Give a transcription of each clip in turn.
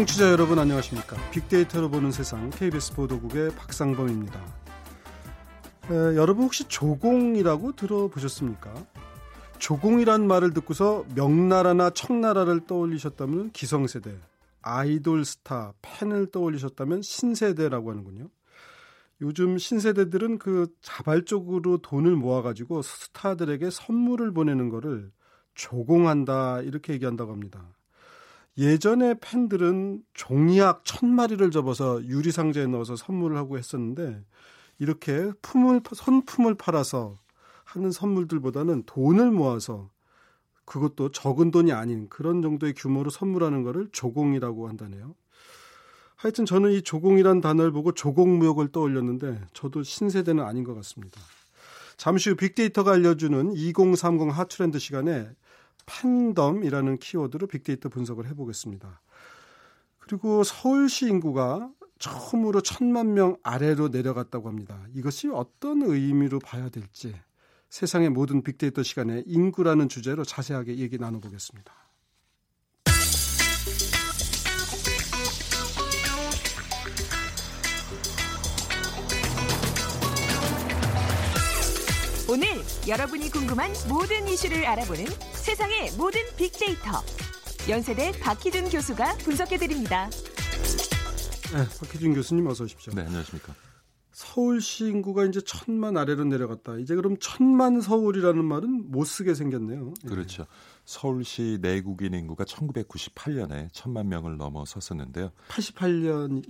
청취자 여러분 안녕하십니까? 빅데이터로 보는 세상 KBS 보도국의 박상범입니다. 에, 여러분 혹시 조공이라고 들어보셨습니까? 조공이란 말을 듣고서 명나라나 청나라를 떠올리셨다면 기성세대, 아이돌 스타, 팬을 떠올리셨다면 신세대라고 하는군요. 요즘 신세대들은 그 자발적으로 돈을 모아가지고 스타들에게 선물을 보내는 거를 조공한다 이렇게 얘기한다고 합니다. 예전에 팬들은 종이약 천 마리를 접어서 유리 상자에 넣어서 선물을 하고 했었는데 이렇게 품을 선품을 팔아서 하는 선물들보다는 돈을 모아서 그것도 적은 돈이 아닌 그런 정도의 규모로 선물하는 것을 조공이라고 한다네요. 하여튼 저는 이 조공이란 단어를 보고 조공무역을 떠올렸는데 저도 신세대는 아닌 것 같습니다. 잠시 후 빅데이터가 알려주는 2030 핫트렌드 시간에 팬덤이라는 키워드로 빅데이터 분석을 해보겠습니다. 그리고 서울시 인구가 처음으로 천만 명 아래로 내려갔다고 합니다. 이것이 어떤 의미로 봐야 될지 세상의 모든 빅데이터 시간에 인구라는 주제로 자세하게 얘기 나눠보겠습니다. 오늘 여러분이 궁금한 모든 이슈를 알아보는 세상의 모든 빅데이터. 연세대 박희준 교수가 분석해드립니다. 네, 박희준 교수님 어서 오십시오. 네, 안녕하십니까. 서울시 인구가 이제 천만 아래로 내려갔다. 이제 그럼 천만 서울이라는 말은 못 쓰게 생겼네요. 예. 그렇죠. 서울시 내국인 인구가 1998년에 천만 명을 넘어섰었는데요. 88년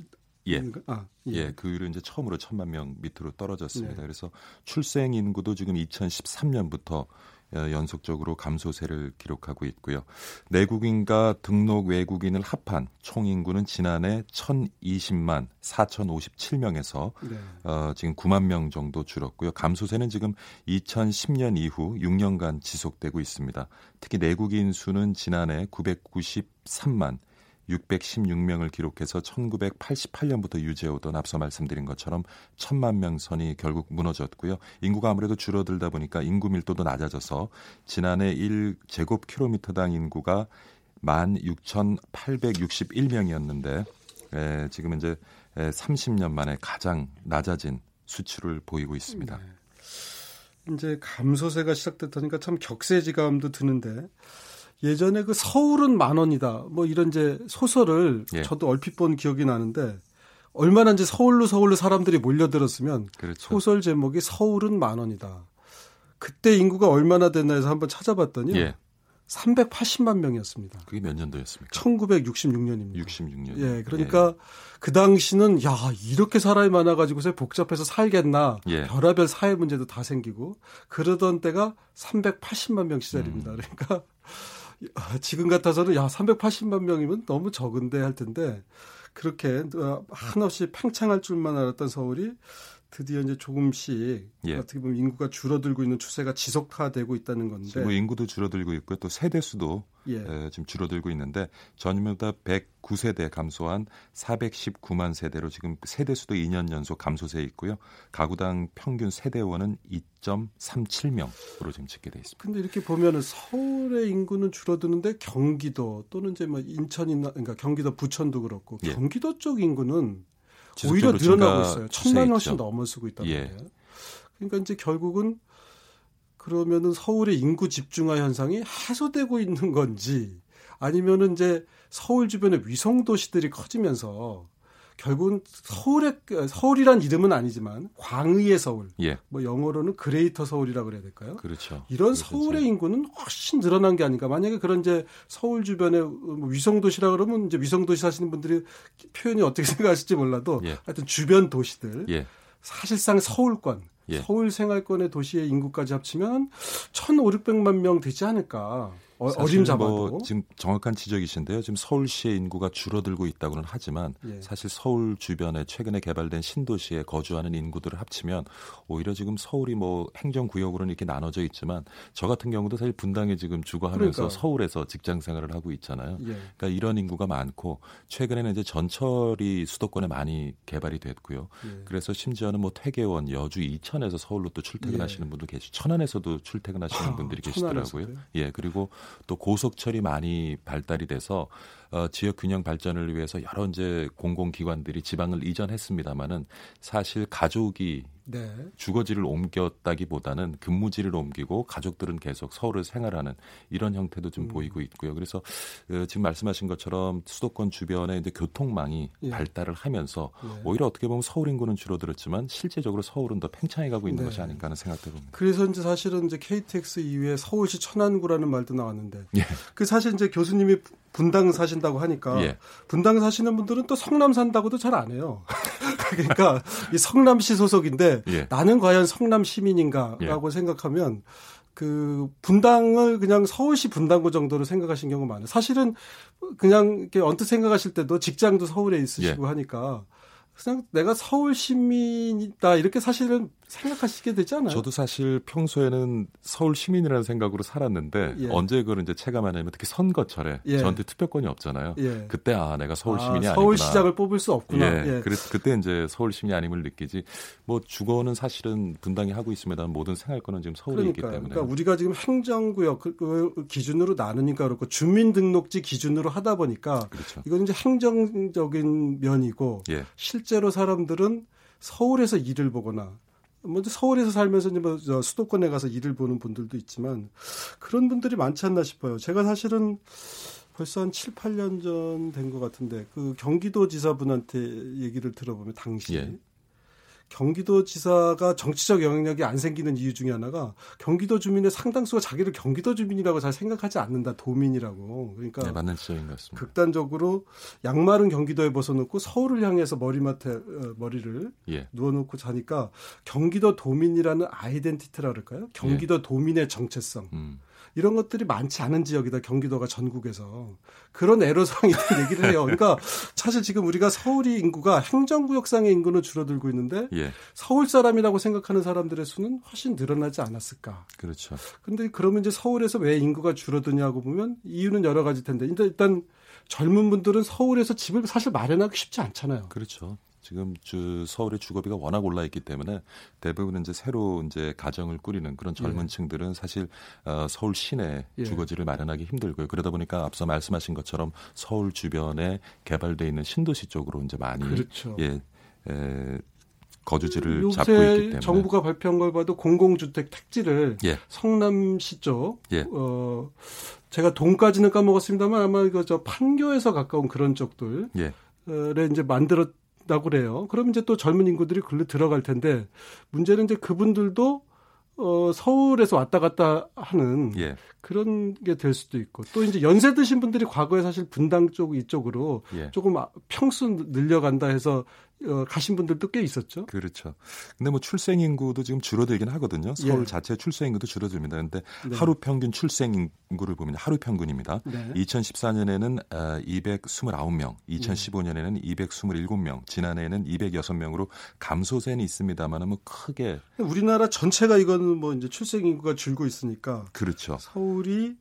예. 아, 예. 예, 그 이후로 이제 처음으로 천만 명 밑으로 떨어졌습니다. 네. 그래서 출생 인구도 지금 2013년부터 어, 연속적으로 감소세를 기록하고 있고요. 내국인과 등록 외국인을 합한 총 인구는 지난해 1,020만 4,057명에서 네. 어, 지금 9만 명 정도 줄었고요. 감소세는 지금 2010년 이후 6년간 지속되고 있습니다. 특히 내국인 수는 지난해 993만 616명을 기록해서 1988년부터 유지해오던 앞서 말씀드린 것처럼 천만 명 선이 결국 무너졌고요. 인구가 아무래도 줄어들다 보니까 인구 밀도도 낮아져서 지난해 1제곱킬로미터당 인구가 16,861명이었는데 에, 지금 이제 에, 30년 만에 가장 낮아진 수치를 보이고 있습니다. 네. 이제 감소세가 시작됐다니까 참 격세지감도 드는데 예전에 그 서울은 만 원이다. 뭐 이런 이제 소설을 예. 저도 얼핏 본 기억이 나는데 얼마나 이제 서울로 서울로 사람들이 몰려들었으면 그렇죠. 소설 제목이 서울은 만 원이다. 그때 인구가 얼마나 됐나 해서 한번 찾아봤더니 예. 380만 명이었습니다. 그게 몇 년도였습니까? 1966년입니다. 66년. 예, 그러니까 예. 그 당시는 야 이렇게 사람이 많아가지고서 복잡해서 살겠나 예. 별하별 사회 문제도 다 생기고 그러던 때가 380만 명 시절입니다. 음. 그러니까 아, 지금 같아서는 야 380만 명이면 너무 적은데 할 텐데 그렇게 어, 한없이 팽창할 줄만 알았던 서울이 드디어 이제 조금씩 예. 어떻게 보면 인구가 줄어들고 있는 추세가 지속화되고 있다는 건데. 뭐 인구도 줄어들고 있고요. 또 세대 수도 예. 에, 지금 줄어들고 있는데 전년보다 109세대 감소한 419만 세대로 지금 세대 수도 2년 연속 감소세에 있고요. 가구당 평균 세대원은 2.37명으로 지금 집계돼 있습니다. 근데 이렇게 보면은 서울의 인구는 줄어드는데 경기도 또는 이제 뭐 인천이나 그러니까 경기도 부천도 그렇고 예. 경기도 쪽 인구는 오히려 늘어나고 있어요. 천만 명씩 넘어서고 예. 말이에요. 그러니까 이제 결국은 그러면은 서울의 인구 집중화 현상이 해소되고 있는 건지 아니면은 이제 서울 주변의 위성 도시들이 커지면서 결국은 서울의 서울이란 이름은 아니지만 광의의 서울, 예. 뭐 영어로는 Greater Seoul이라 고 그래야 될까요? 그렇죠. 이런 그렇죠. 서울의 인구는 훨씬 늘어난 게 아닌가. 만약에 그런 이제 서울 주변에 뭐 위성 도시라 그러면 이제 위성 도시 사시는 분들이 표현이 어떻게 생각하실지 몰라도 예. 하여튼 주변 도시들 예. 사실상 서울권 예. 서울 생활권의 도시의 인구까지 합치면 1,500만 명 되지 않을까. 어, 어림 잡아도 뭐 지금 정확한 지적이신데요. 지금 서울시의 인구가 줄어들고 있다고는 하지만 예. 사실 서울 주변에 최근에 개발된 신도시에 거주하는 인구들을 합치면 오히려 지금 서울이 뭐 행정구역으로는 이렇게 나눠져 있지만 저 같은 경우도 사실 분당에 지금 주거하면서 그러니까. 서울에서 직장 생활을 하고 있잖아요. 예. 그러니까 이런 인구가 많고 최근에는 이제 전철이 수도권에 많이 개발이 됐고요. 예. 그래서 심지어는 뭐 태계원, 여주, 이천에서 서울로 또 출퇴근하시는 예. 분도 계시, 천안에서도 출퇴근하시는 아, 분들이 계시더라고요. 예, 그리고 또 고속철이 많이 발달이 돼서 어, 지역 균형 발전을 위해서 여러 이제 공공기관들이 지방을 이전했습니다마는 사실 가족이 네. 주거지를 옮겼다기보다는 근무지를 옮기고 가족들은 계속 서울을 생활하는 이런 형태도 좀 음. 보이고 있고요. 그래서 어, 지금 말씀하신 것처럼 수도권 주변에 이제 교통망이 예. 발달을 하면서 예. 오히려 어떻게 보면 서울 인구는 줄어들었지만 실제적으로 서울은 더 팽창해 가고 있는 네. 것이 아닌가 하는 생각도 듭니다. 그래서 이제 사실은 이제 KTX 이후에 서울시 천안구라는 말도 나왔는데 예. 그 사실 이제 교수님이 분당 사신다고 하니까 예. 분당 사시는 분들은 또 성남 산다고도 잘 안 해요. 그러니까 이 성남시 소속인데 예. 나는 과연 성남 시민인가라고 예. 생각하면 그 분당을 그냥 서울시 분당구 정도로 생각하신 경우가 많아요. 사실은 그냥 이렇게 언뜻 생각하실 때도 직장도 서울에 있으시고 예. 하니까 그냥 내가 서울 시민이다 이렇게 사실은 생각하시게 되지 않아요? 저도 사실 평소에는 서울 시민이라는 생각으로 살았는데 예. 언제 그걸 이제 체감하냐면 특히 선거철에 예. 저한테 투표권이 없잖아요. 예. 그때 아 내가 서울 아, 시민이 아, 니구나 서울시장을 뽑을 수 없구나. 예. 예. 그래 그때 이제 서울 시민이 아님을 느끼지. 뭐 주거는 사실은 분당이 하고 있습니다. 모든 생활권은 지금 서울에 그러니까요. 있기 때문에. 그러니까 우리가 지금 행정구역 그, 그 기준으로 나누니까 그렇고 주민등록지 기준으로 하다 보니까 그렇죠. 이건 이제 행정적인 면이고 예. 실제로 사람들은 서울에서 일을 보거나 먼저 서울에서 살면서 이제 뭐 수도권에 가서 일을 보는 분들도 있지만 그런 분들이 많지 않나 싶어요. 제가 사실은 벌써 한 7, 8년 전 된 것 같은데 그 경기도 지사분한테 얘기를 들어보면 당시 예. 경기도 지사가 정치적 영향력이 안 생기는 이유 중에 하나가 경기도 주민의 상당수가 자기를 경기도 주민이라고 잘 생각하지 않는다 도민이라고 그러니까 네, 맞는 지적인 것 같습니다. 극단적으로 양말은 경기도에 벗어놓고 서울을 향해서 머리맡에 어, 머리를 예. 누워놓고 자니까 경기도 도민이라는 아이덴티티라 그럴까요? 경기도 예. 도민의 정체성. 음. 이런 것들이 많지 않은 지역이다 경기도가 전국에서 그런 애로사항이 얘기를 해요. 그러니까 사실 지금 우리가 서울이 인구가 행정구역상의 인구는 줄어들고 있는데 예. 서울 사람이라고 생각하는 사람들의 수는 훨씬 늘어나지 않았을까. 그렇죠. 근데 그러면 이제 서울에서 왜 인구가 줄어드냐고 보면 이유는 여러 가지 텐데 일단 젊은 분들은 서울에서 집을 사실 마련하기 쉽지 않잖아요. 그렇죠. 지금 주 서울의 주거비가 워낙 올라 있기 때문에 대부분 이제 새로 이제 가정을 꾸리는 그런 젊은 예. 층들은 사실 어, 서울 시내 예. 주거지를 마련하기 힘들고요. 그러다 보니까 앞서 말씀하신 것처럼 서울 주변에 개발돼 있는 신도시 쪽으로 이제 많이 그렇죠. 예. 에, 거주지를 잡고 있기 때문에 정부가 발표한 걸 봐도 공공주택 택지를 예. 성남시 쪽 예. 어, 제가 돈까지는 까먹었습니다만 아마 이거 저 판교에서 가까운 그런 쪽들 예. 에 이제 만들었 다고 그래요. 그럼 이제 또 젊은 인구들이 글로 들어갈 텐데 문제는 이제 그분들도 어, 서울에서 왔다 갔다 하는 예. 그런 게 될 수도 있고 또 이제 연세 드신 분들이 과거에 사실 분당 쪽 이쪽으로 예. 조금 평수 늘려간다 해서 어, 가신 분들도 꽤 있었죠. 그렇죠. 근데 뭐 출생 인구도 지금 줄어들긴 하거든요. 서울 예. 자체 출생 인구도 줄어듭니다. 근데 네. 하루 평균 출생 인구를 보면 하루 평균입니다. 네. 2014년에는 229명, 2015년에는 227명, 지난해에는 206명으로 감소세는 있습니다만은 뭐 크게 우리나라 전체가 이거는 뭐 이제 출생 인구가 줄고 있으니까 그렇죠. 서울이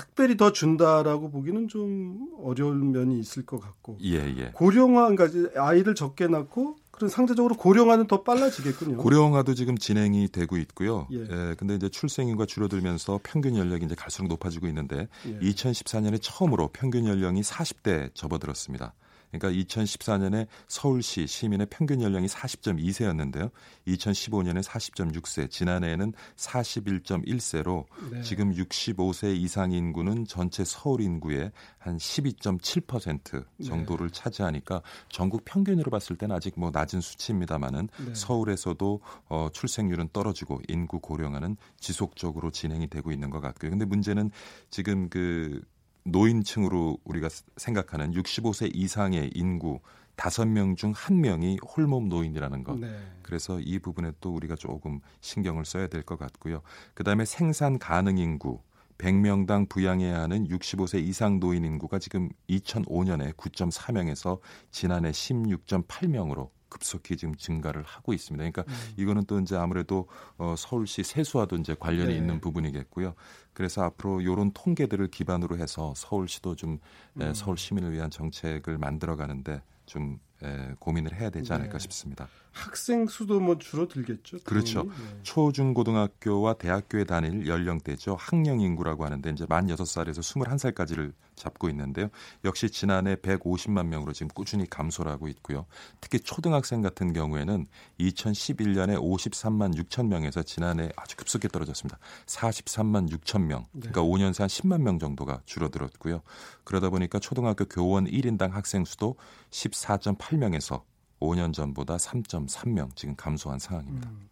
특별히 더 준다라고 보기는 좀 어려운 면이 있을 것 같고. 예, 예. 고령화, 그러니까 아이를 적게 낳고 그런 상대적으로 고령화는 더 빨라지겠군요. 고령화도 지금 진행이 되고 있고요. 예. 예 근데 이제 출생인구가 줄어들면서 평균 연령이 이제 갈수록 높아지고 있는데 예. 2014년에 처음으로 평균 연령이 40대 접어들었습니다. 그러니까 2014년에 서울시 시민의 평균 연령이 40.2세였는데요. 2015년에 40.6세, 지난해에는 41.1세로 네. 지금 65세 이상 인구는 전체 서울 인구의 한 12.7% 정도를 네. 차지하니까 전국 평균으로 봤을 때는 아직 뭐 낮은 수치입니다만은 네. 서울에서도 어, 출생률은 떨어지고 인구 고령화는 지속적으로 진행이 되고 있는 것 같고요. 근데 문제는 지금 그 노인층으로 우리가 생각하는 65세 이상의 인구 5명 중 1명이 홀몸 노인이라는 것. 네. 그래서 이 부분에 또 우리가 조금 신경을 써야 될 것 같고요. 그다음에 생산 가능 인구 100명당 부양해야 하는 65세 이상 노인 인구가 지금 2005년에 9.4명에서 지난해 16.8명으로 급속히 지금 증가를 하고 있습니다. 그러니까 음. 이거는 또 이제 아무래도 어, 서울시 세수와도 이제 관련이 네. 있는 부분이겠고요. 그래서 앞으로 이런 통계들을 기반으로 해서 서울시도 좀 음. 에, 서울 시민을 위한 정책을 만들어 가는데 좀 에, 고민을 해야 되지 않을까 네. 싶습니다. 학생 수도 뭐 줄어들겠죠. 그렇죠. 네. 초중고등학교와 대학교에 다닐 연령대죠. 학령 인구라고 하는데 이제 만 6살에서 21살까지를 잡고 있는데요. 역시 지난해 150만 명으로 지금 꾸준히 감소를 하고 있고요. 특히 초등학생 같은 경우에는 2011년에 53만 6천 명에서 지난해 아주 급속히 떨어졌습니다. 43만 6천 명. 그러니까 네. 5년 새 한 10만 명 정도가 줄어들었고요. 그러다 보니까 초등학교 교원 1인당 학생 수도 14.8명에서 5년 전보다 3.3명 지금 감소한 상황입니다. 음.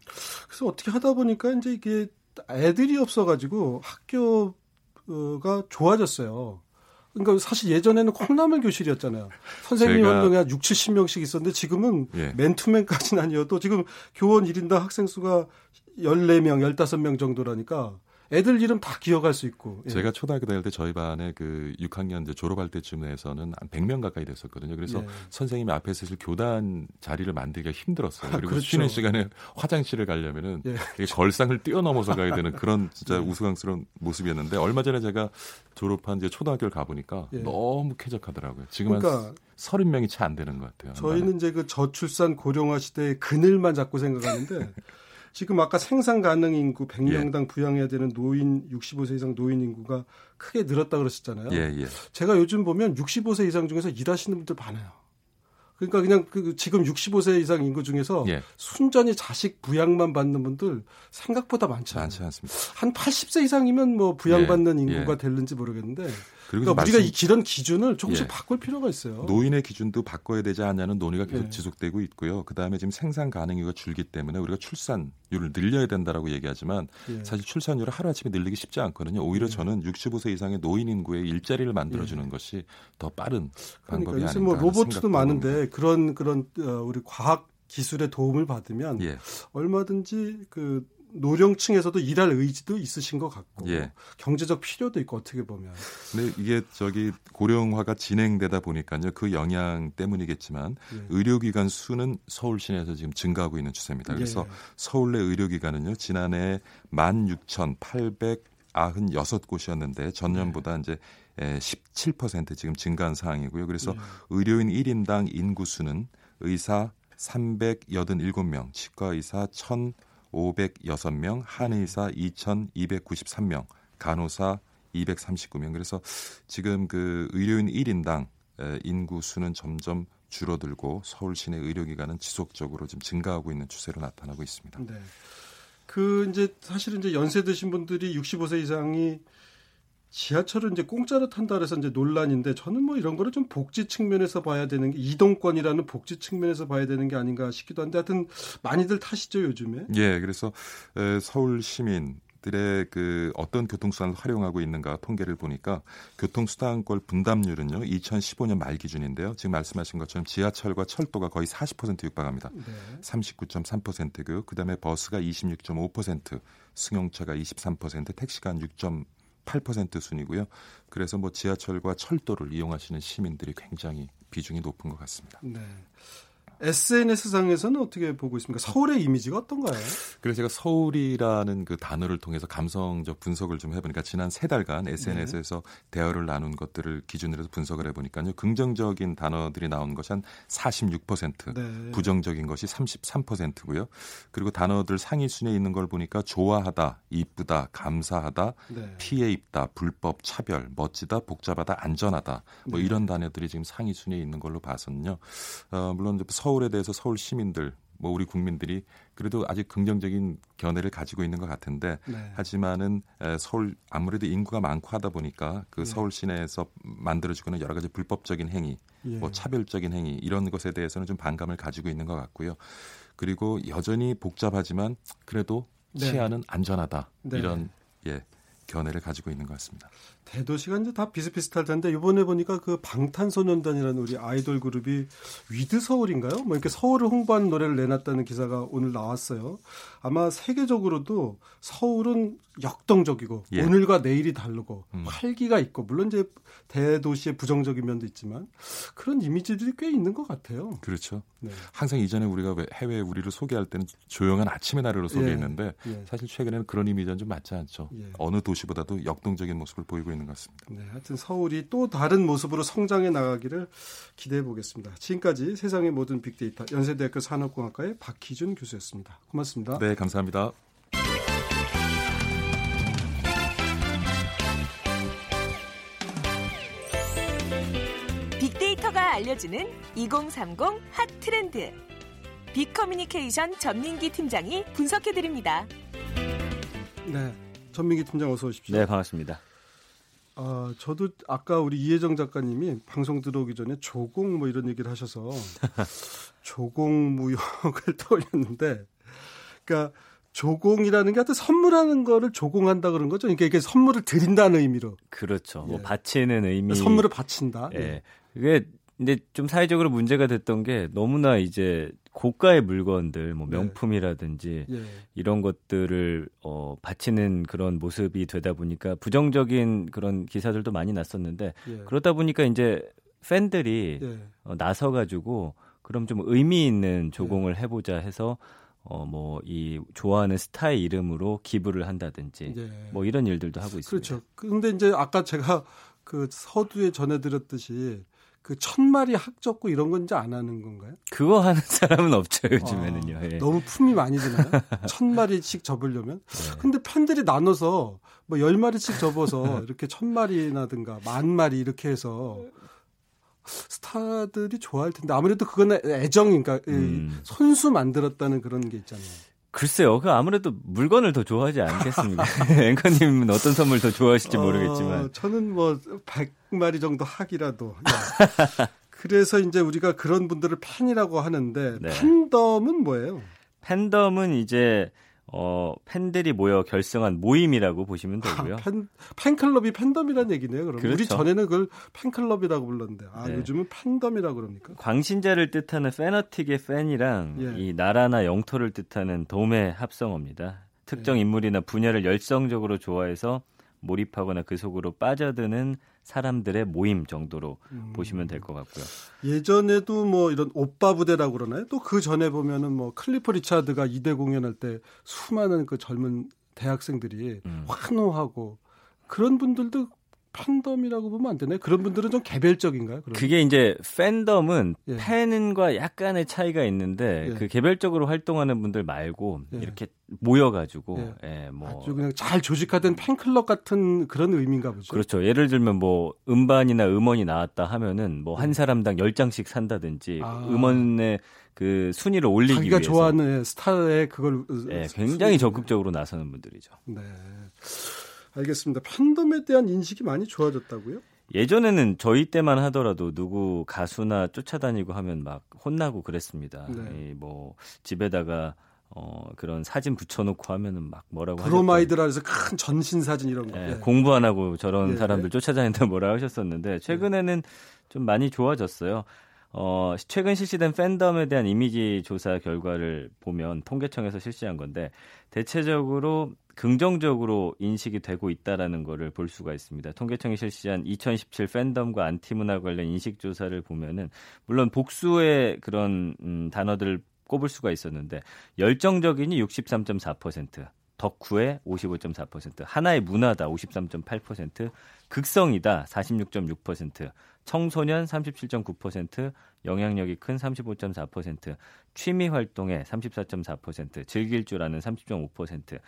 그래서 어떻게 하다 보니까 이제 이게 애들이 없어가지고 학교가 좋아졌어요. 그러니까 사실 예전에는 콩나물 교실이었잖아요. 선생님 한 명이 한 6, 70명씩 있었는데 지금은 예. 맨투맨까지는 아니어도 지금 교원 1인당 학생 수가 14명, 15명 정도라니까 애들 이름 다 기억할 수 있고. 예. 제가 초등학교 다닐 때 저희 반에 그 6학년 이제 졸업할 때쯤에서는 한 100명 가까이 됐었거든요. 그래서 예. 선생님이 앞에 서실 교단 자리를 만들기가 힘들었어요. 그리고 그렇죠. 쉬는 시간에 화장실을 가려면은 예. 걸상을 뛰어넘어서 가야 되는 그런 진짜 예. 우스꽝스러운 모습이었는데 얼마 전에 제가 졸업한 이제 초등학교를 가보니까 예. 너무 쾌적하더라고요. 지금 그러니까, 한 30명이 채 안 되는 것 같아요. 저희는 이제 그 저출산 고령화 시대의 그늘만 잡고 생각하는데 지금 아까 생산 가능 인구 100명당 예. 부양해야 되는 노인 65세 이상 노인 인구가 크게 늘었다 그러셨잖아요. 예, 예. 제가 요즘 보면 65세 이상 중에서 일하시는 분들 많아요. 그러니까 그냥 그 지금 65세 이상 인구 중에서 예. 순전히 자식 부양만 받는 분들 생각보다 많지 않지 않습니다. 한 80세 이상이면 뭐 부양받는 예. 인구가 예. 될는지 모르겠는데 그리고 그러니까 우리가 이 기런 기준을 조금씩 예. 바꿀 필요가 있어요. 노인의 기준도 바꿔야 되지 않냐는 논의가 계속 예. 지속되고 있고요. 그다음에 지금 생산 가능이가 줄기 때문에 우리가 출산율을 늘려야 된다라고 얘기하지만 예. 사실 출산율을 하루아침에 늘리기 쉽지 않거든요. 오히려 예. 저는 65세 이상의 노인 인구의 일자리를 만들어 주는 예. 것이 더 빠른 그러니까 방법이 요새 뭐 로봇도 많은데 그런 그런 어, 우리 과학 기술의 도움을 받으면 예. 얼마든지 그 노령층에서도 일할 의지도 있으신 것 같고 예. 경제적 필요도 있고 어떻게 보면. 근데 이게 저기 고령화가 진행되다 보니까요 그 영향 때문이겠지만 예. 의료기관 수는 서울 시내에서 지금 증가하고 있는 추세입니다. 그래서 예. 서울 내 의료기관은요 지난해 16,896곳이었는데 전년보다 네. 이제 17% 지금 증가한 상황이고요. 그래서 예. 의료인 1인당 인구 수는 의사 387명, 치과 의사 1 506명, 한의사 2,293명, 간호사 239명. 그래서 지금 그 의료인 1인당 인구 수는 점점 줄어들고 서울 시내 의료기관은 지속적으로 좀 증가하고 있는 추세로 나타나고 있습니다. 네. 그 이제 사실은 이제 연세 드신 분들이 65세 이상이 지하철을 이제 공짜로 탄다 그래서 이제 논란인데 저는 뭐 이런 거를 좀 복지 측면에서 봐야 되는 게 이동권이라는 복지 측면에서 봐야 되는 게 아닌가 싶기도 한데 하여튼 많이들 타시죠 요즘에. 예, 그래서 서울 시민 들의 그 어떤 교통수단을 활용하고 있는가 통계를 보니까 교통수단권 분담률은요 2015년 말 기준인데요 지금 말씀하신 것처럼 지하철과 철도가 거의 40% 육박합니다. 네. 39.3%고요. 그다음에 버스가 26.5%, 승용차가 23%, 택시가 한 6 8% 순이고요. 그래서 뭐 지하철과 철도를 이용하시는 시민들이 굉장히 비중이 높은 것 같습니다. 네. SNS상에서는 어떻게 보고 있습니까? 서울의 이미지가 어떤가요? 그래서 제가 서울이라는 그 단어를 통해서 감성적 분석을 좀 해보니까 지난 세 달간 SNS에서 네. 대화를 나눈 것들을 기준으로 해서 분석을 해보니까요. 긍정적인 단어들이 나온 것이 한 46%, 네. 부정적인 것이 33%고요. 그리고 단어들 상위 순위에 있는 걸 보니까 좋아하다, 이쁘다, 감사하다, 네. 피해 입다, 불법, 차별, 멋지다, 복잡하다, 안전하다 뭐 네. 이런 단어들이 지금 상위 순위에 있는 걸로 봐서는요. 어, 물론 서 서울에 대해서 서울 시민들 뭐 우리 국민들이 그래도 아직 긍정적인 견해를 가지고 있는 것 같은데 네. 하지만은 서울 아무래도 인구가 많고 하다 보니까 그 네. 서울 시내에서 만들어지고 있는 여러 가지 불법적인 행위, 예. 뭐 차별적인 행위 이런 것에 대해서는 좀 반감을 가지고 있는 것 같고요. 그리고 여전히 복잡하지만 그래도 네. 치안은 안전하다 네. 이런 예 견해를 가지고 있는 것 같습니다. 대도시가 이제 다 비슷비슷할 텐데 이번에 보니까 그 방탄소년단이라는 우리 아이돌 그룹이 With Seoul인가요? 뭐 이렇게 서울을 홍보하는 노래를 내놨다는 기사가 오늘 나왔어요. 아마 세계적으로도 서울은 역동적이고 예. 오늘과 내일이 다르고 음. 활기가 있고 물론 이제 대도시의 부정적인 면도 있지만 그런 이미지들이 꽤 있는 것 같아요. 그렇죠. 네. 항상 이전에 우리가 해외 우리를 소개할 때는 조용한 아침의 나라로 소개했는데 예. 예. 사실 최근에는 그런 이미지는 좀 맞지 않죠. 예. 어느 도시 보다도 역동적인 모습을 보이고 있는 것 같습니다. 네, 하여튼 서울이 또 다른 모습으로 성장해 나가기를 기대해 보겠습니다. 지금까지 세상의 모든 빅데이터 연세대학교 산업공학과의 박희준 교수였습니다. 고맙습니다. 네, 감사합니다. 빅데이터가 알려주는 2030 핫 트렌드. 빅커뮤니케이션 전민기 팀장이 분석해드립니다. 네, 전민기 팀장 어서 오십시오. 네, 반갑습니다. 아, 저도 아까 우리 이혜정 작가님이 방송 들어오기 전에 조공 뭐 이런 얘기를 하셔서 조공 무역을 떠올렸는데, 그러니까 조공이라는 게 하여튼 선물하는 거를 조공한다 그런 거죠. 그러니까 이게 선물을 드린다는 의미로. 그렇죠. 뭐 예. 뭐 바치는 의미. 선물을 바친다. 예. 예. 그게 근데 좀 사회적으로 문제가 됐던 게 너무나 이제 고가의 물건들, 뭐 네. 명품이라든지 네. 이런 것들을 어 바치는 그런 모습이 되다 보니까 부정적인 그런 기사들도 많이 났었는데 예. 그러다 보니까 이제 팬들이 예. 어, 나서 가지고 그럼 좀 의미 있는 조공을 예. 해보자 해서 어 뭐 이 좋아하는 스타의 이름으로 기부를 한다든지 예. 뭐 이런 일들도 하고 있습니다. 그렇죠. 근데 이제 아까 제가 그 서두에 전해드렸듯이 그 천마리 학적고 이런 건 이제 안 하는 건가요? 그거 하는 사람은 없죠 요즘에는요. 아, 예. 너무 품이 많이 드나요? 천마리씩 접으려면? 네. 근데 팬들이 나눠서 뭐 열 마리씩 접어서 이렇게 천 마리나든가 만 마리 이렇게 해서 스타들이 좋아할 텐데 아무래도 그거는 애정인가 음. 손수 만들었다는 그런 게 있잖아요. 글쎄요. 그 아무래도 물건을 더 좋아하지 않겠습니까? 앵커님은 어떤 선물 더 좋아하실지 어, 모르겠지만. 저는 뭐 100마리 정도 하기라도. 네. 그래서 이제 우리가 그런 분들을 팬이라고 하는데 네. 팬덤은 뭐예요? 팬덤은 이제 어, 팬들이 모여 결성한 모임이라고 보시면 되고요. 아, 팬, 팬클럽이 팬덤이라는 얘기네요. 그럼 그렇죠. 우리 전에는 그걸 팬클럽이라고 불렀는데, 아 네. 요즘은 팬덤이라고 그럽니까? 광신자를 뜻하는 페너틱의 팬이랑 예. 이 나라나 영토를 뜻하는 돔의 합성어입니다. 특정 예. 인물이나 분야를 열성적으로 좋아해서 몰입하거나 그 속으로 빠져드는 사람들의 모임 정도로 음. 보시면 될 것 같고요. 예전에도 뭐 이런 오빠 부대라고 그러나요? 또 그 전에 보면은 뭐 클리프 리차드가 이대 공연할 때 수많은 그 젊은 대학생들이 음. 환호하고 그런 분들도 팬덤이라고 보면 안 되나요? 그런 분들은 좀 개별적인가요? 그러면? 그게 이제 팬덤은 예. 팬과 약간의 차이가 있는데 예. 그 개별적으로 활동하는 분들 말고 예. 이렇게 모여가지고 예. 예, 뭐 아주 그냥 잘 조직화된 팬클럽 같은 그런 의미인가 보죠. 그렇죠. 예를 들면 뭐 음반이나 음원이 나왔다 하면은 뭐한 음. 사람당 10장씩 산다든지 아. 음원의 그 순위를 올리기 자기가 위해서 좋아하는 스타의 그걸 예, 굉장히. 적극적으로 나서는 분들이죠. 네. 알겠습니다. 팬덤에 대한 인식이 많이 좋아졌다고요? 예전에는 저희 때만 하더라도 누구 가수나 쫓아다니고 하면 막 혼나고 그랬습니다. 네. 뭐 집에다가 어 그런 사진 붙여놓고 하면은 막 뭐라고 브로마이드라 해서 큰 전신 사진 이런 거 네, 네. 공부 안 하고 저런 네. 사람들 쫓아다닌다 뭐라 하셨었는데 최근에는 좀 많이 좋아졌어요. 어, 최근 실시된 팬덤에 대한 이미지 조사 결과를 보면 통계청에서 실시한 건데 대체적으로 긍정적으로 인식이 되고 있다라는 것을 볼 수가 있습니다. 통계청이 실시한 2017 팬덤과 안티문화 관련 인식 조사를 보면은 물론 복수의 그런 음, 단어들을 꼽을 수가 있었는데 열정적인이 63.4%, 덕후의 55.4%, 하나의 문화다 53.8%, 극성이다 46.6%, 청소년 37.9%, 영향력이 큰 35.4%, 취미 활동의 34.4%, 즐길 줄 아는 30.5%.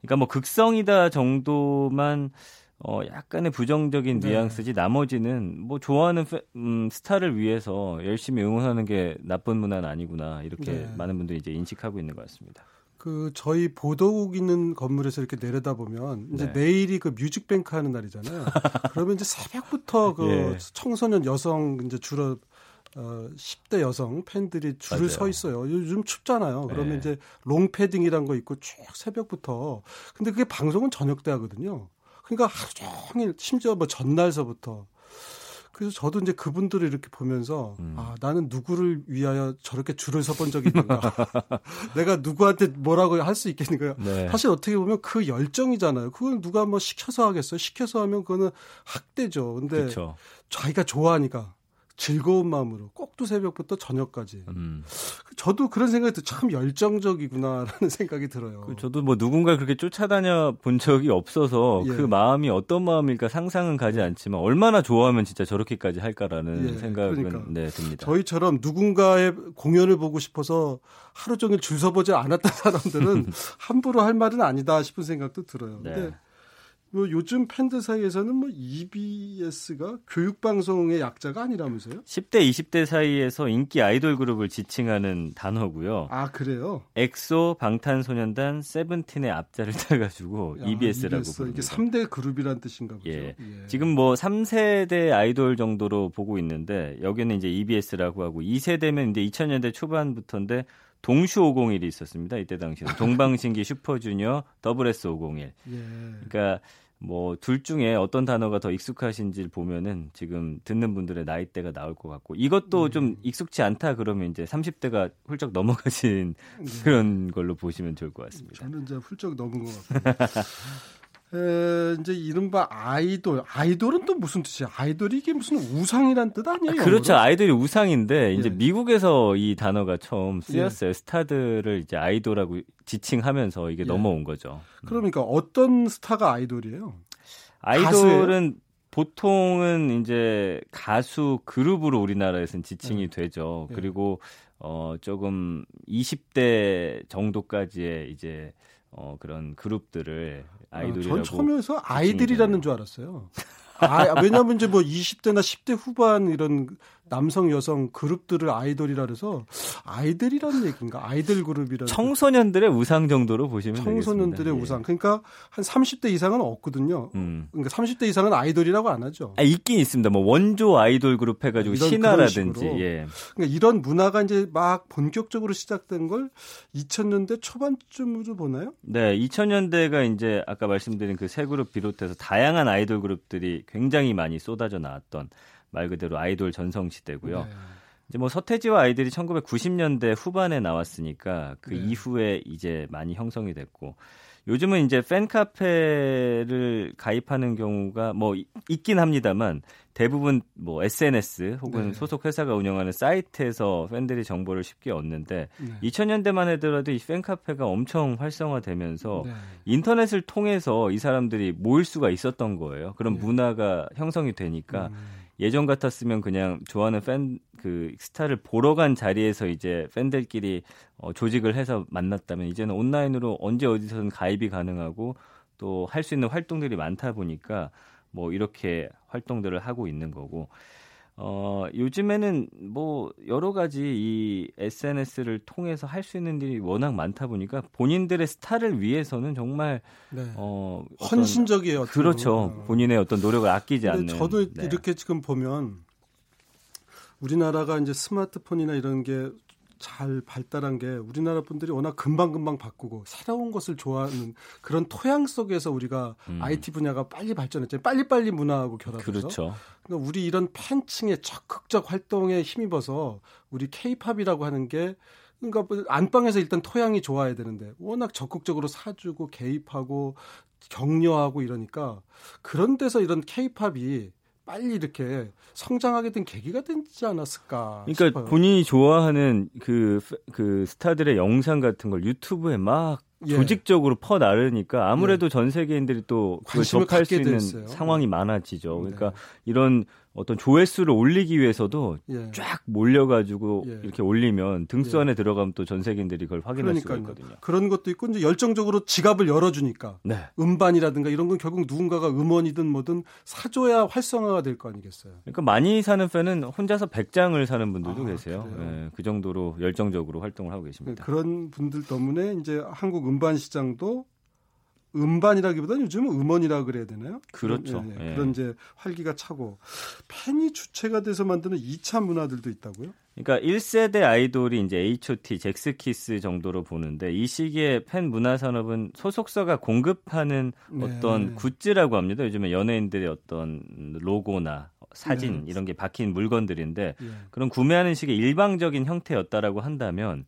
그러니까 뭐 극성이다 정도만 어 약간의 부정적인 네. 뉘앙스지 나머지는 뭐 좋아하는 페, 음, 스타를 위해서 열심히 응원하는 게 나쁜 문화는 아니구나 이렇게 네. 많은 분들이 이제 인식하고 있는 것 같습니다. 그 저희 보도국 있는 건물에서 이렇게 내려다 보면 이제 네. 내일이 그 뮤직뱅크 하는 날이잖아요. 그러면 이제 새벽부터 그 예. 청소년 여성 이제 주로 어 10대 여성 팬들이 줄을 맞아요. 서 있어요. 요즘 춥잖아요. 그러면 네. 이제 롱패딩이란 거 입고 쭉 새벽부터. 근데 그게 방송은 저녁 때 하거든요. 그러니까 하루 종일 심지어 뭐 전날서부터 그래서 저도 이제 그분들을 이렇게 보면서 음. 아 나는 누구를 위하여 저렇게 줄을 서본 적이 있는가 내가 누구한테 뭐라고 할 수 있겠는가 네. 사실 어떻게 보면 그 열정이잖아요 그건 누가 뭐 시켜서 하겠어요 시켜서 하면 그거는 학대죠 근데 그쵸. 자기가 좋아하니까 즐거운 마음으로 꼭두 새벽부터 저녁까지. 음. 저도 그런 생각이 들. 참 열정적이구나라는 생각이 들어요. 그 저도 뭐 누군가 그렇게 쫓아다녀 본 적이 없어서 예. 그 마음이 어떤 마음일까 상상은 가지 않지만 얼마나 좋아하면 진짜 저렇게까지 할까라는 예. 생각은 그러니까. 네, 듭니다. 저희처럼 누군가의 공연을 보고 싶어서 하루 종일 줄 서보지 않았던 사람들은 함부로 할 말은 아니다 싶은 생각도 들어요. 네. 근데 뭐 요즘 팬들 사이에서는 뭐 EBS가 교육 방송의 약자가 아니라면서요? 10대 20대 사이에서 인기 아이돌 그룹을 지칭하는 단어고요. 아 그래요? 엑소, 방탄소년단, 세븐틴의 앞자를 따가지고 EBS라고 EBS. 부릅니다. 이게 3대 그룹이란 뜻인가 보죠. 예. 예. 지금 뭐 3세대 아이돌 정도로 보고 있는데 여기는 이제 EBS라고 하고 2세대면 이제 2000년대 초반부터인데 동슈 501이 있었습니다. 이때 당시는 동방신기 슈퍼주니어 더블 S 501. 예. 그러니까 뭐 둘 중에 어떤 단어가 더 익숙하신지 보면은 지금 듣는 분들의 나이대가 나올 것 같고 이것도 음. 좀 익숙치 않다 그러면 이제 30대가 훌쩍 넘어가신 네. 그런 걸로 보시면 좋을 것 같습니다. 저는 이제 훌쩍 넘은 것 같아요. 에, 이제 이른바 아이돌. 아이돌은 또 무슨 뜻이야? 아이돌이 이게 무슨 우상이란 뜻 아니에요? 아, 그렇죠. 아이돌이 우상인데 이제 예. 미국에서 이 단어가 처음 쓰였어요. 예. 스타들을 이제 아이돌하고 지칭하면서 이게 예. 넘어온 거죠. 그러니까 어떤 스타가 아이돌이에요? 아이돌은 가수예요? 보통은 이제 가수 그룹으로 우리나라에서는 지칭이 예. 되죠. 예. 그리고 어 조금 20대 정도까지의 이제 어 그런 그룹들을 아이돌이라고. 전 처음에서 아이들이라는 줄 알았어요. 아, 왜냐하면 이제 뭐 20대나 10대 후반 이런 남성 여성 그룹들을 아이돌이라 그래서 아이들이라는 얘기인가? 아이들 그룹이라는 청소년들의 우상 정도로 보시면 청소년들의 되겠습니다. 우상. 그러니까 한 30대 이상은 없거든요. 음. 그러니까 30대 이상은 아이돌이라고 안 하죠. 아, 있긴 있습니다. 뭐 원조 아이돌 그룹 해 가지고 신화라든지 예. 그러니까 이런 문화가 이제 막 본격적으로 시작된 걸 2000년대 초반쯤으로 보나요? 네, 2000년대가 이제 아까 말씀드린 그 세 그룹 비롯해서 다양한 아이돌 그룹들이 굉장히 많이 쏟아져 나왔던 말 그대로 아이돌 전성 시대고요. 네. 이제 뭐 서태지와 아이들이 1990년대 후반에 나왔으니까 그 네. 이후에 이제 많이 형성이 됐고 요즘은 이제 팬카페를 가입하는 경우가 뭐 있긴 합니다만 대부분 뭐 SNS 혹은 네. 소속 회사가 운영하는 사이트에서 팬들이 정보를 쉽게 얻는데 네. 2000년대만 해더라도 이 팬카페가 엄청 활성화되면서 네. 인터넷을 통해서 이 사람들이 모일 수가 있었던 거예요. 그런 네. 문화가 형성이 되니까 음. 예전 같았으면 그냥 좋아하는 팬 그 스타를 보러 간 자리에서 이제 팬들끼리 어, 조직을 해서 만났다면 이제는 온라인으로 언제 어디서든 가입이 가능하고 또 할 수 있는 활동들이 많다 보니까 뭐 이렇게 활동들을 하고 있는 거고 어, 요즘에는 뭐 여러 가지 이 SNS를 통해서 할 수 있는 일이 워낙 많다 보니까 본인들의 스타를 위해서는 정말 네. 어, 헌신적이에요. 그렇죠. 본인의 어떤 노력을 아끼지 않는. 저도 네. 이렇게 지금 보면 우리나라가 이제 스마트폰이나 이런 게 잘 발달한 게 우리나라 분들이 워낙 금방금방 바꾸고 새로운 것을 좋아하는 그런 토양 속에서 우리가 음. IT 분야가 빨리 발전했잖아요. 빨리빨리 문화하고 결합해서. 그렇죠. 그러니까 우리 이런 팬층의 적극적 활동에 힘입어서 우리 케이팝이라고 하는 게 그러니까 뭐 안방에서 일단 토양이 좋아야 되는데 워낙 적극적으로 사주고 개입하고 격려하고 이러니까 그런 데서 이런 케이팝이 빨리 이렇게 성장하게 된 계기가 되지 않았을까. 그러니까 싶어요. 본인이 좋아하는 그, 그 스타들의 영상 같은 걸 유튜브에 막 예. 조직적으로 퍼 나르니까 아무래도 예. 전 세계인들이 또 그걸 접할 수 있는 됐어요. 상황이 많아지죠. 그러니까 네. 이런 어떤 조회수를 올리기 위해서도 예. 쫙 몰려가지고 예. 이렇게 올리면 등수 예. 안에 들어가면 또 전 세계인들이 그걸 확인할 그러니까요. 수가 있거든요. 그런 것도 있고 이제 열정적으로 지갑을 열어주니까 네. 음반이라든가 이런 건 결국 누군가가 음원이든 뭐든 사줘야 활성화가 될 거 아니겠어요. 그러니까 많이 사는 팬은 혼자서 100장을 사는 분들도 아, 계세요. 네, 그 정도로 열정적으로 활동을 하고 계십니다. 그런 분들 때문에 이제 한국 음반 시장도 음반이라기보다는 요즘은 음원이라 그래야 되나요? 그렇죠. 그런, 예, 예. 그런 이제 활기가 차고 팬이 주체가 돼서 만드는 2차 문화들도 있다고요? 그러니까 1세대 아이돌이 이제 H.O.T, 잭스키스 정도로 보는데 이 시기에 팬 문화 산업은 소속사가 공급하는 네. 어떤 굿즈라고 합니다. 요즘에 연예인들의 어떤 로고나 사진 네. 이런 게 박힌 물건들인데 네. 그런 구매하는 식의 일방적인 형태였다라고 한다면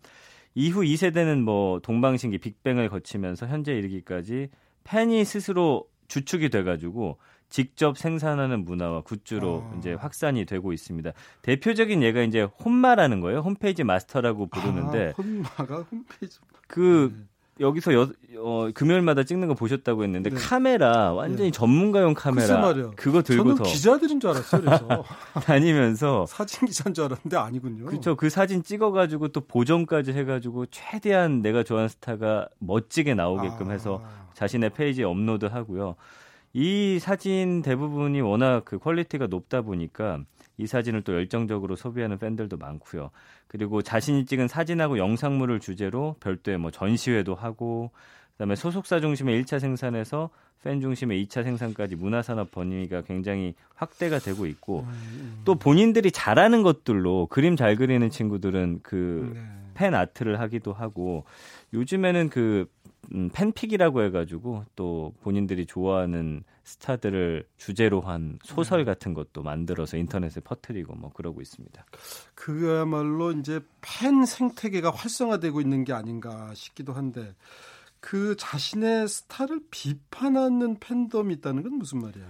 이후 2세대는 뭐 동방신기 빅뱅을 거치면서 현재 이르기까지 팬이 스스로 주축이 돼가지고 직접 생산하는 문화와 굿즈로 아. 이제 확산이 되고 있습니다. 대표적인 예가 이제 홈마라는 거예요. 홈페이지 마스터라고 부르는데 아, 홈마가 홈페이지 그 네. 여기서 여, 어, 금요일마다 찍는 거 보셨다고 했는데 네. 카메라 완전히 네. 전문가용 카메라 그거 들고서 저는 기자들인 줄 알았어요. 그래서 다니면서 사진 기자인 줄 알았는데 아니군요. 그렇죠. 그 사진 찍어가지고 또 보정까지 해가지고 최대한 내가 좋아하는 스타가 멋지게 나오게끔 아. 해서 자신의 페이지에 업로드하고요. 이 사진 대부분이 워낙 그 quality가 높다 보니까 이 사진을 또 열정적으로 소비하는 팬들도 많고요. 그리고 자신이 찍은 사진하고 영상물을 주제로 별도의 뭐 전시회도 하고 그다음에 소속사 중심의 1차 생산에서 팬 중심의 2차 생산까지 문화산업 범위가 굉장히 확대가 되고 있고 음, 음. 또 본인들이 잘하는 것들로 그림 잘 그리는 친구들은 그 팬 네. 아트를 하기도 하고 요즘에는 그 음, 팬픽이라고 해가지고 또 본인들이 좋아하는 스타들을 주제로 한 소설 네. 같은 것도 만들어서 인터넷에 퍼뜨리고 뭐 그러고 있습니다. 그야말로 이제 팬 생태계가 활성화되고 있는 게 아닌가 싶기도 한데 그 자신의 스타를 비판하는 팬덤이 있다는 건 무슨 말이야?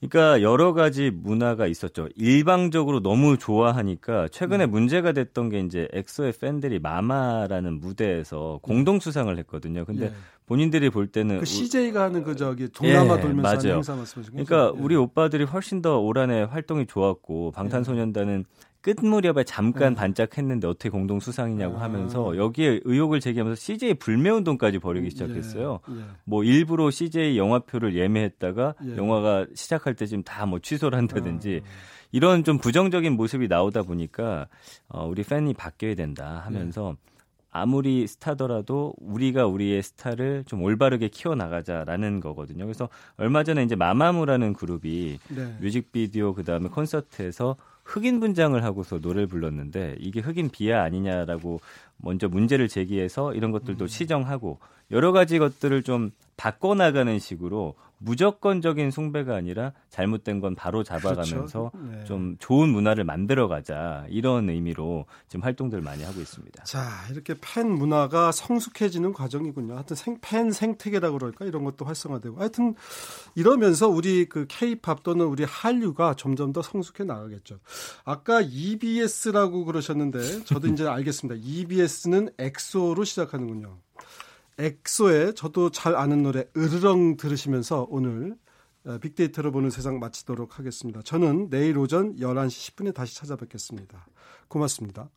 그러니까 여러 가지 문화가 있었죠. 일방적으로 너무 좋아하니까 최근에 음. 문제가 됐던 게 이제 엑소의 팬들이 MAMA라는 무대에서 공동 수상을 했거든요. 근데 예. 본인들이 볼 때는 그 CJ가 하는 그 저기 동남아 예, 돌면서 맞아요. 행사 말씀하신 거죠. 그러니까 예. 우리 오빠들이 훨씬 더 올 한해 활동이 좋았고 방탄소년단은 끝 무렵에 잠깐 네. 반짝했는데 어떻게 공동 수상이냐고 아. 하면서 여기에 의혹을 제기하면서 CJ 불매 운동까지 벌이기 예. 시작했어요. 예. 예. 뭐 일부러 CJ 영화표를 예매했다가 예. 영화가 시작할 때 지금 다뭐 취소를 한다든지 아. 이런 좀 부정적인 모습이 나오다 보니까 어, 우리 팬이 바뀌어야 된다 하면서 예. 아무리 스타더라도 우리가 우리의 스타를 좀 올바르게 키워 나가자라는 거거든요. 그래서 얼마 전에 이제 마마무라는 그룹이 네. 뮤직비디오 그다음에 콘서트에서 흑인 분장을 하고서 노래를 불렀는데 이게 흑인 비하 아니냐라고 먼저 문제를 제기해서 이런 것들도 음. 시정하고 여러 가지 것들을 좀 바꿔나가는 식으로 무조건적인 숭배가 아니라 잘못된 건 바로 잡아가면서 그렇죠. 네. 좀 좋은 문화를 만들어가자 이런 의미로 지금 활동들 많이 하고 있습니다. 자 이렇게 팬 문화가 성숙해지는 과정이군요. 하여튼 생, 팬 생태계라고 그럴까 이런 것도 활성화되고 하여튼 이러면서 우리 그 K-팝 또는 우리 한류가 점점 더 성숙해 나가겠죠. 아까 EBS라고 그러셨는데 저도 이제 알겠습니다. EBS는 엑소로 시작하는군요. 엑소의 저도 잘 아는 노래 으르렁 들으시면서 오늘 어, 빅데이터로 보는 세상 마치도록 하겠습니다. 저는 내일 오전 11시 10분에 다시 찾아뵙겠습니다. 고맙습니다.